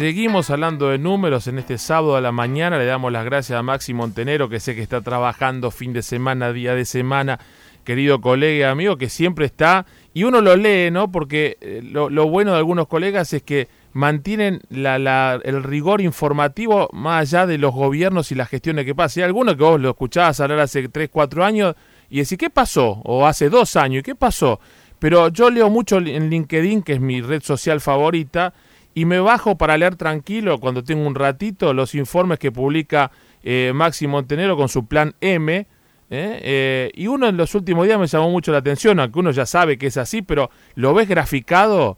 Seguimos hablando de números en este sábado a la mañana. Le damos las gracias a Maxi Montenero, que sé que está trabajando fin de semana, día de semana. Querido colega amigo, que siempre está. Y uno lo lee, ¿no? Porque eh, lo, bueno de algunos colegas es que mantienen la, la, el rigor informativo más allá de los gobiernos y las gestiones que pasan. Hay algunos que vos lo escuchabas hablar hace 3, 4 años y decís, ¿qué pasó? O hace dos años, ¿y qué pasó? Pero yo leo mucho en LinkedIn, que es mi red social favorita, y me bajo para leer tranquilo cuando tengo un ratito los informes que publica eh, Maxi Montenero con su plan M. ¿eh? Eh, y uno en los últimos días me llamó mucho la atención, aunque uno ya sabe que es así, pero lo ves graficado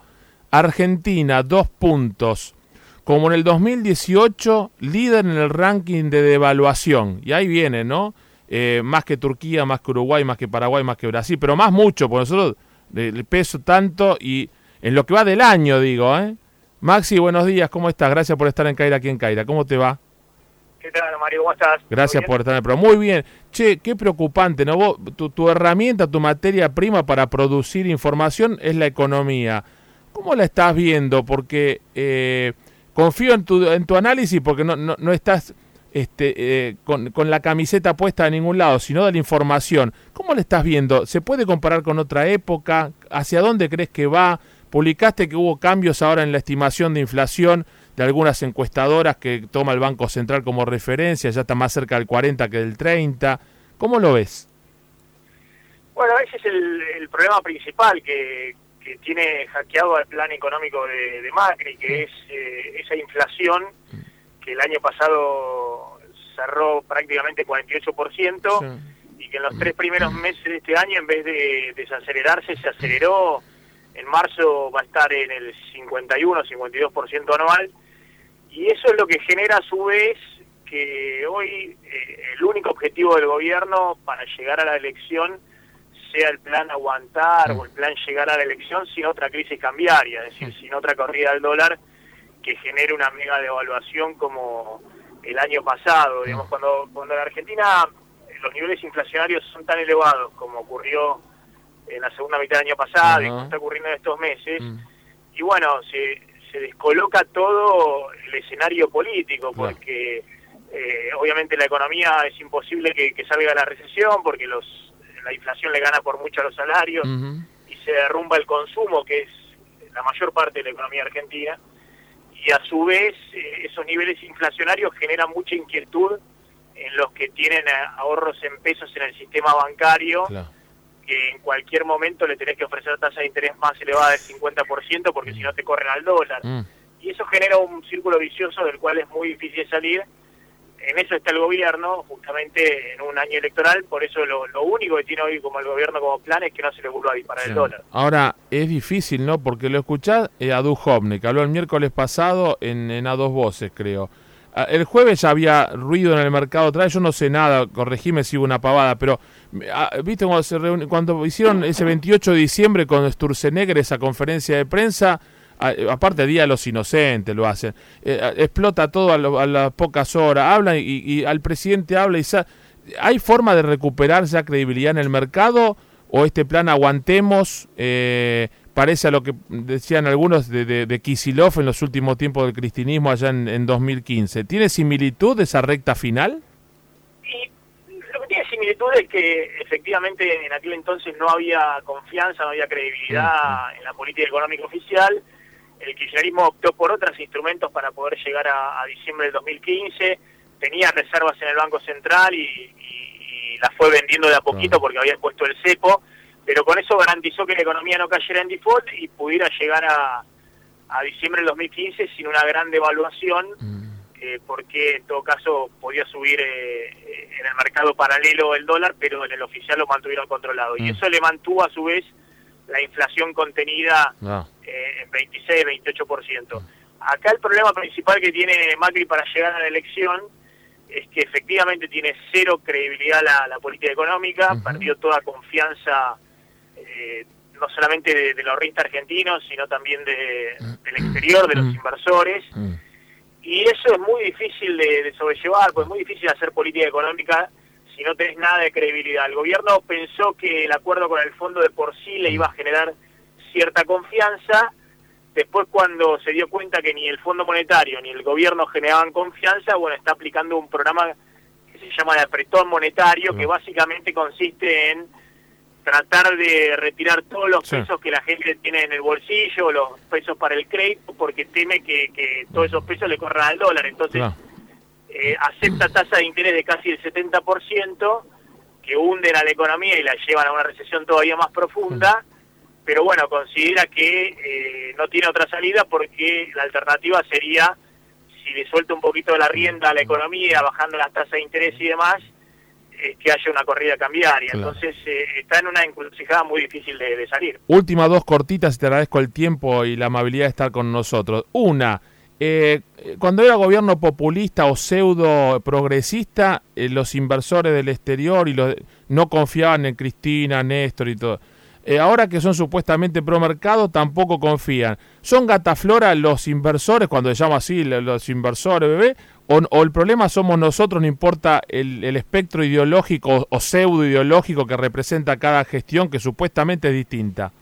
Argentina, dos puntos. Como en el 2018, líder en el ranking de devaluación. Y ahí viene, ¿no? Eh, más que Turquía, más que Uruguay, más que Paraguay, más que Brasil, pero más mucho, porque nosotros el peso tanto y en lo que va del año, digo, ¿eh? Maxi, buenos días, ¿cómo estás? Gracias por estar en Caira aquí en Caira. ¿Cómo te va? ¿Qué tal, Mario? ¿Cómo estás? Gracias por estar en el programa. Muy bien. Che, qué preocupante, ¿no? Vos, tu, tu herramienta, tu materia prima para producir información es la economía. ¿Cómo la estás viendo? Porque eh, confío en tu, en tu análisis porque no, no, no estás este, eh, con, con, la camiseta puesta de ningún lado, sino de la información. ¿Cómo la estás viendo? ¿Se puede comparar con otra época? ¿Hacia dónde crees que va? Publicaste que hubo cambios ahora en la estimación de inflación de algunas encuestadoras que toma el Banco Central como referencia, ya está más cerca del 40 que del 30. ¿Cómo lo ves? Bueno, ese es el, el problema principal que, que tiene hackeado al plan económico de, de Macri, que es eh, esa inflación que el año pasado cerró prácticamente 48% sí. y que en los tres primeros meses de este año, en vez de desacelerarse, se aceleró. En marzo va a estar en el 51-52% anual y eso es lo que genera a su vez que hoy eh, el único objetivo del gobierno para llegar a la elección sea el plan aguantar o el plan llegar a la elección sin otra crisis cambiaria, es decir, sin otra corrida del dólar que genere una mega devaluación como el año pasado. Digamos, cuando, cuando en Argentina los niveles inflacionarios son tan elevados como ocurrió en la segunda mitad del año pasado uh -huh. y como está ocurriendo en estos meses, uh -huh. y bueno, se, se descoloca todo el escenario político, porque eh, obviamente la economía es imposible que, que salga la recesión, porque los la inflación le gana por mucho a los salarios uh -huh. y se derrumba el consumo, que es la mayor parte de la economía argentina, y a su vez eh, esos niveles inflacionarios generan mucha inquietud en los que tienen ahorros en pesos en el sistema bancario, claro. Que en cualquier momento le tenés que ofrecer tasa de interés más elevada del 50% porque mm. si no te corren al dólar. Mm. Y eso genera un círculo vicioso del cual es muy difícil salir en eso está el gobierno, justamente en un año electoral, por eso lo, lo, único que tiene hoy como el gobierno como plan es que no se le vuelva a disparar sí. el dólar. Ahora, es difícil, ¿no? Porque lo escuchás eh, a Duhovne, que habló el miércoles pasado en, en A Dos Voces, creo. El jueves ya había ruido en el mercado otra vez, yo no sé nada, corregime si hubo una pavada, pero viste cuando, se reuni cuando hicieron ese 28 de diciembre con Sturzenegger esa conferencia de prensa, aparte Día de los Inocentes lo hacen, eh, explota todo a, lo, a, las pocas horas, hablan y, y, al presidente habla y sa ¿hay forma de recuperar esa credibilidad en el mercado o este plan aguantemos? Eh, parece a lo que decían algunos de, de, de, Kisilov en los últimos tiempos del cristianismo allá en, en 2015. ¿Tiene similitud esa recta final? Y lo que tiene similitud es que efectivamente en aquel entonces no había confianza, no había credibilidad mm. en la política económica oficial. El kirchnerismo optó por otros instrumentos para poder llegar a, a, diciembre del 2015, tenía reservas en el Banco Central y, y, y las fue vendiendo de a poquito porque había puesto el cepo, pero con eso garantizó que la economía no cayera en default y pudiera llegar a, a diciembre del 2015 sin una gran devaluación, mm. eh, porque en todo caso podía subir eh, en el mercado paralelo el dólar, pero en el oficial lo mantuvieron controlado. Mm. Y eso le mantuvo a su vez la inflación contenida no. eh, en 26, 28%. Acá el problema principal que tiene Macri para llegar a la elección es que efectivamente tiene cero credibilidad la, la política económica, uh -huh. perdió toda confianza eh, no solamente de, de, los ristas argentinos, sino también de, del exterior, de los inversores. Y eso es muy difícil de, de sobrellevar, pues es muy difícil hacer política económica si no tenés nada de credibilidad. El gobierno pensó que el acuerdo con el fondo de por sí le iba a generar cierta confianza, Después cuando se dio cuenta que ni el Fondo Monetario ni el gobierno generaban confianza, bueno, está aplicando un programa que se llama de apretón monetario, que básicamente consiste en tratar de retirar todos los pesos que la gente tiene en el bolsillo, los pesos para el crédito, porque teme que, que todos esos pesos le corran al dólar. Entonces, eh, acepta tasa de interés de casi el 70%, que hunden a la economía y la llevan a una recesión todavía más profunda pero bueno, considera que eh, no tiene otra salida porque la alternativa sería, si le suelta un poquito la rienda a la economía, bajando las tasas de interés y demás, que haya una corrida cambiaria. Entonces eh, está en una encrucijada muy difícil de, salir. Última dos cortitas, te agradezco el tiempo y la amabilidad de estar con nosotros. Una, eh, cuando era gobierno populista o pseudo progresista, los inversores del exterior y los, no confiaban en Cristina, Néstor y todo eh, ahora que son supuestamente pro mercado, tampoco confían. ¿Son gataflora los inversores, cuando se llama así los inversores, bebé? O, el problema somos nosotros, no importa el, espectro ideológico o pseudo ideológico que representa cada gestión, que supuestamente es distinta?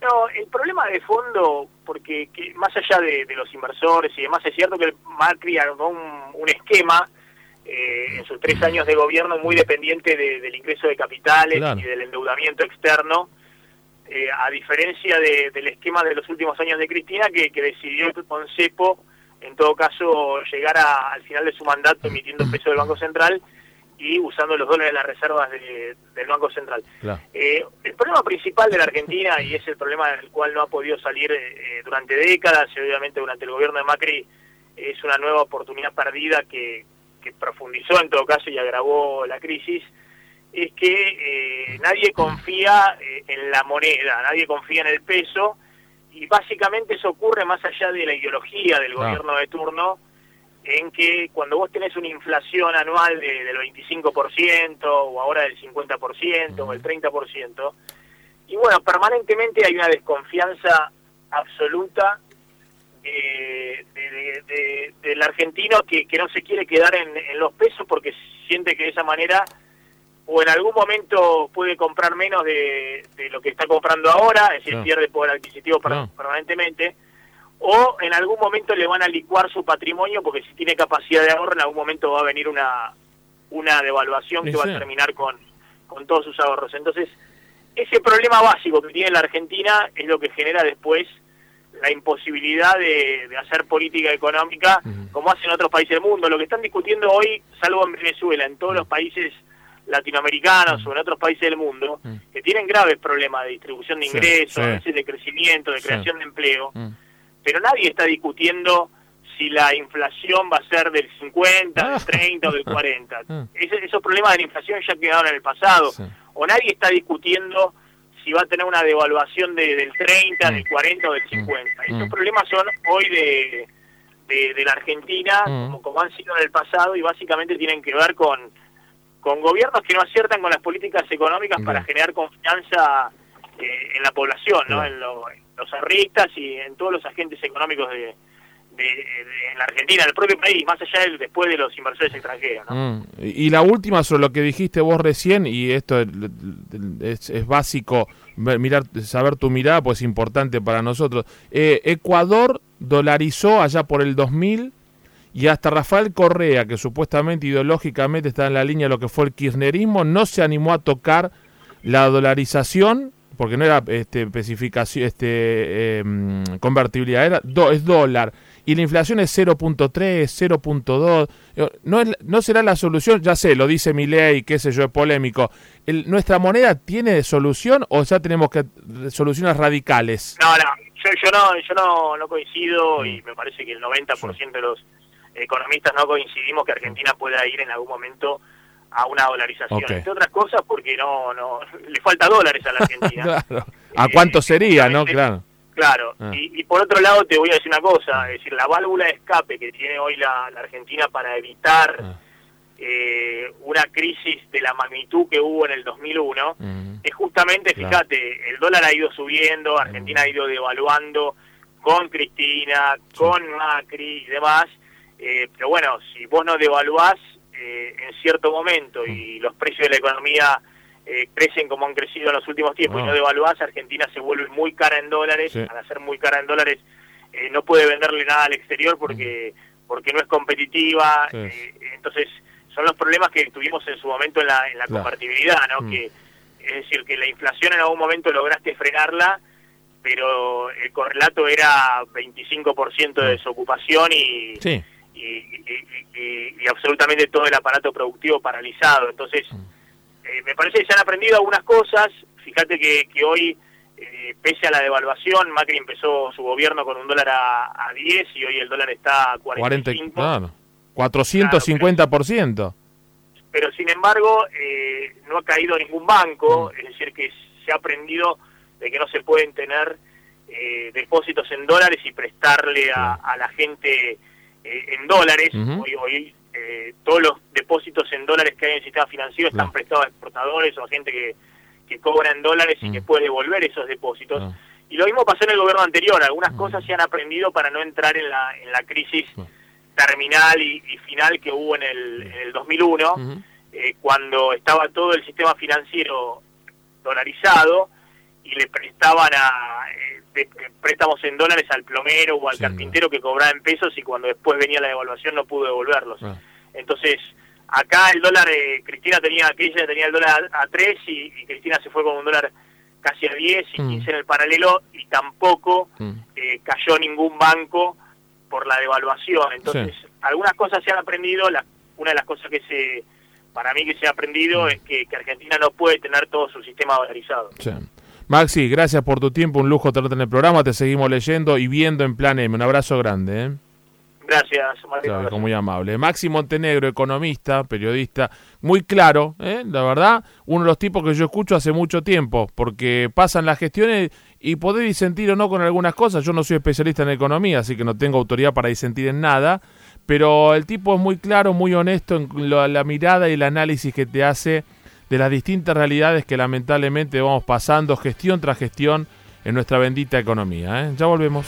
No, el problema de fondo, porque más allá de, los inversores y demás, es cierto que Macri armó un esquema eh, en sus tres años de gobierno muy dependiente del ingreso de capitales y del endeudamiento externo, eh, a diferencia del esquema de los últimos años de Cristina, que, decidió con CEPO, en todo caso, llegar al final de su mandato emitiendo peso del Banco Central y usando los dólares de las reservas del Banco Central. Eh, el problema principal de la Argentina, y es el problema del cual no ha podido salir durante décadas, y obviamente durante el gobierno de Macri, es una nueva oportunidad perdida que, que profundizó en todo caso y agravó la crisis, es que eh, nadie confía eh, en la moneda, nadie confía en el peso, y básicamente eso ocurre más allá de la ideología del gobierno de turno, en que cuando vos tenés una inflación anual de, del 25% o ahora del 50% o el 30%, y bueno, permanentemente hay una desconfianza absoluta de, del argentino que, que, no se quiere quedar en, los pesos porque siente que de esa manera o en algún momento puede comprar menos de, lo que está comprando ahora, es decir, pierde poder adquisitivo permanentemente, o en algún momento le van a licuar su patrimonio porque si tiene capacidad de ahorro en algún momento va a venir una, una devaluación que va a terminar con, con todos sus ahorros. Entonces, ese problema básico que tiene la Argentina es lo que genera después la imposibilidad de, hacer política económica como hacen otros países del mundo. Lo que están discutiendo hoy, salvo en Venezuela, en todos los países latinoamericanos o en otros países del mundo, que tienen graves problemas de distribución de ingresos, de crecimiento, de creación de empleo, pero nadie está discutiendo si la inflación va a ser del 50, del 30 o del 40. esos problemas de la inflación ya quedaron en el pasado. O nadie está discutiendo si va a tener una devaluación de, del 30, del 40 o del 50. Mm. Esos mm. problemas son hoy de, de, la Argentina, mm. como, como, han sido en el pasado, y básicamente tienen que ver con, con gobiernos que no aciertan con las políticas económicas para generar confianza eh, en la población, ¿no? En, los arristas y en todos los agentes económicos de, en la Argentina, en el propio país, más allá del después de los inversores extranjeros. ¿no? Y la última sobre lo que dijiste vos recién, y esto es, es básico mirar, saber tu mirada, pues es importante para nosotros. Eh, Ecuador dolarizó allá por el 2000 y hasta Rafael Correa, que supuestamente ideológicamente está en la línea de lo que fue el kirchnerismo, no se animó a tocar la dolarización porque no era este especificación este em, convertibilidad era es dólar. Y la inflación es 0.3 0.2 no no será la solución ya sé lo dice mi ley qué sé yo es polémico. Nuestra moneda tiene solución o ya tenemos que soluciones radicales no no yo, no yo no, no coincido y me parece que el 90% de los economistas no coincidimos que Argentina pueda ir en algún momento a una dolarización. Entre otras cosas porque no, no le falta dólares a la Argentina. ¿A eh, cuánto sería, no? Claro. Claro. Ah. Y, por otro lado te voy a decir una cosa, es decir, la válvula de escape que tiene hoy la, Argentina para evitar ah. eh, una crisis de la magnitud que hubo en el 2001 es justamente, fíjate, el dólar ha ido subiendo, Argentina ha ido devaluando con Cristina, con Macri y demás, eh, pero bueno, si vos no devaluás, eh, en cierto momento y los precios de la economía eh, crecen como han crecido en los últimos tiempos y no devaluás, Argentina se vuelve muy cara en dólares, al hacer muy cara en dólares eh, no puede venderle nada al exterior porque, porque no es competitiva, eh, entonces son los problemas que tuvimos en su momento en la, en la convertibilidad, ¿no? Mm. Que, es decir, que la inflación en algún momento lograste frenarla, pero el correlato era 25% de mm. desocupación y, y, absolutamente todo el aparato productivo paralizado. Entonces, mm. eh, me parece que se han aprendido algunas cosas. Fíjate que, que hoy, eh, pese a la devaluación, Macri empezó su gobierno con un dólar a, 10 y hoy el dólar está a 45. 40, 450%. pero, sin embargo, eh, no ha caído ningún banco, mm. es decir, que se ha aprendido de que no se pueden tener depósitos en dólares y prestarle a la gente eh, en dólares. Hoy, hoy eh, todos los depósitos en dólares que hay en el sistema financiero están prestados a exportadores o a gente que, que cobra en dólares y que puede devolver esos depósitos. Y lo mismo pasó en el gobierno anterior. Algunas cosas se han aprendido para no entrar en la, en la crisis terminal y, final que hubo en el, en el 2001, eh, cuando estaba todo el sistema financiero dolarizado y le prestaban a préstamos en dólares al plomero o al carpintero que cobraba en pesos y cuando después venía la devaluación no pudo devolverlos. Ah. Entonces, acá el dólar, eh, Cristina tenía, Cristina tenía el dólar a, 3 y, Cristina se fue con un dólar casi a 10 y 15 mm. en el paralelo y tampoco mm. eh, cayó ningún banco por la devaluación. Entonces, algunas cosas se han aprendido, la, una de las cosas que se para mí que se ha aprendido mm. es que, Argentina no puede tener todo su sistema dolarizado. Maxi, gracias por tu tiempo, un lujo tenerte en el programa, te seguimos leyendo y viendo en Plan M. Un abrazo grande. ¿eh? Gracias, Martín. muy amable. Maxi Montenegro, economista, periodista, muy claro, ¿eh? la verdad, uno de los tipos que yo escucho hace mucho tiempo, porque pasan las gestiones y podés disentir o no con algunas cosas. Yo no soy especialista en economía, así que no tengo autoridad para disentir en nada, pero el tipo es muy claro, muy honesto en la mirada y el análisis que te hace de las distintas realidades que lamentablemente vamos pasando gestión tras gestión en nuestra bendita economía. ¿eh? Ya volvemos.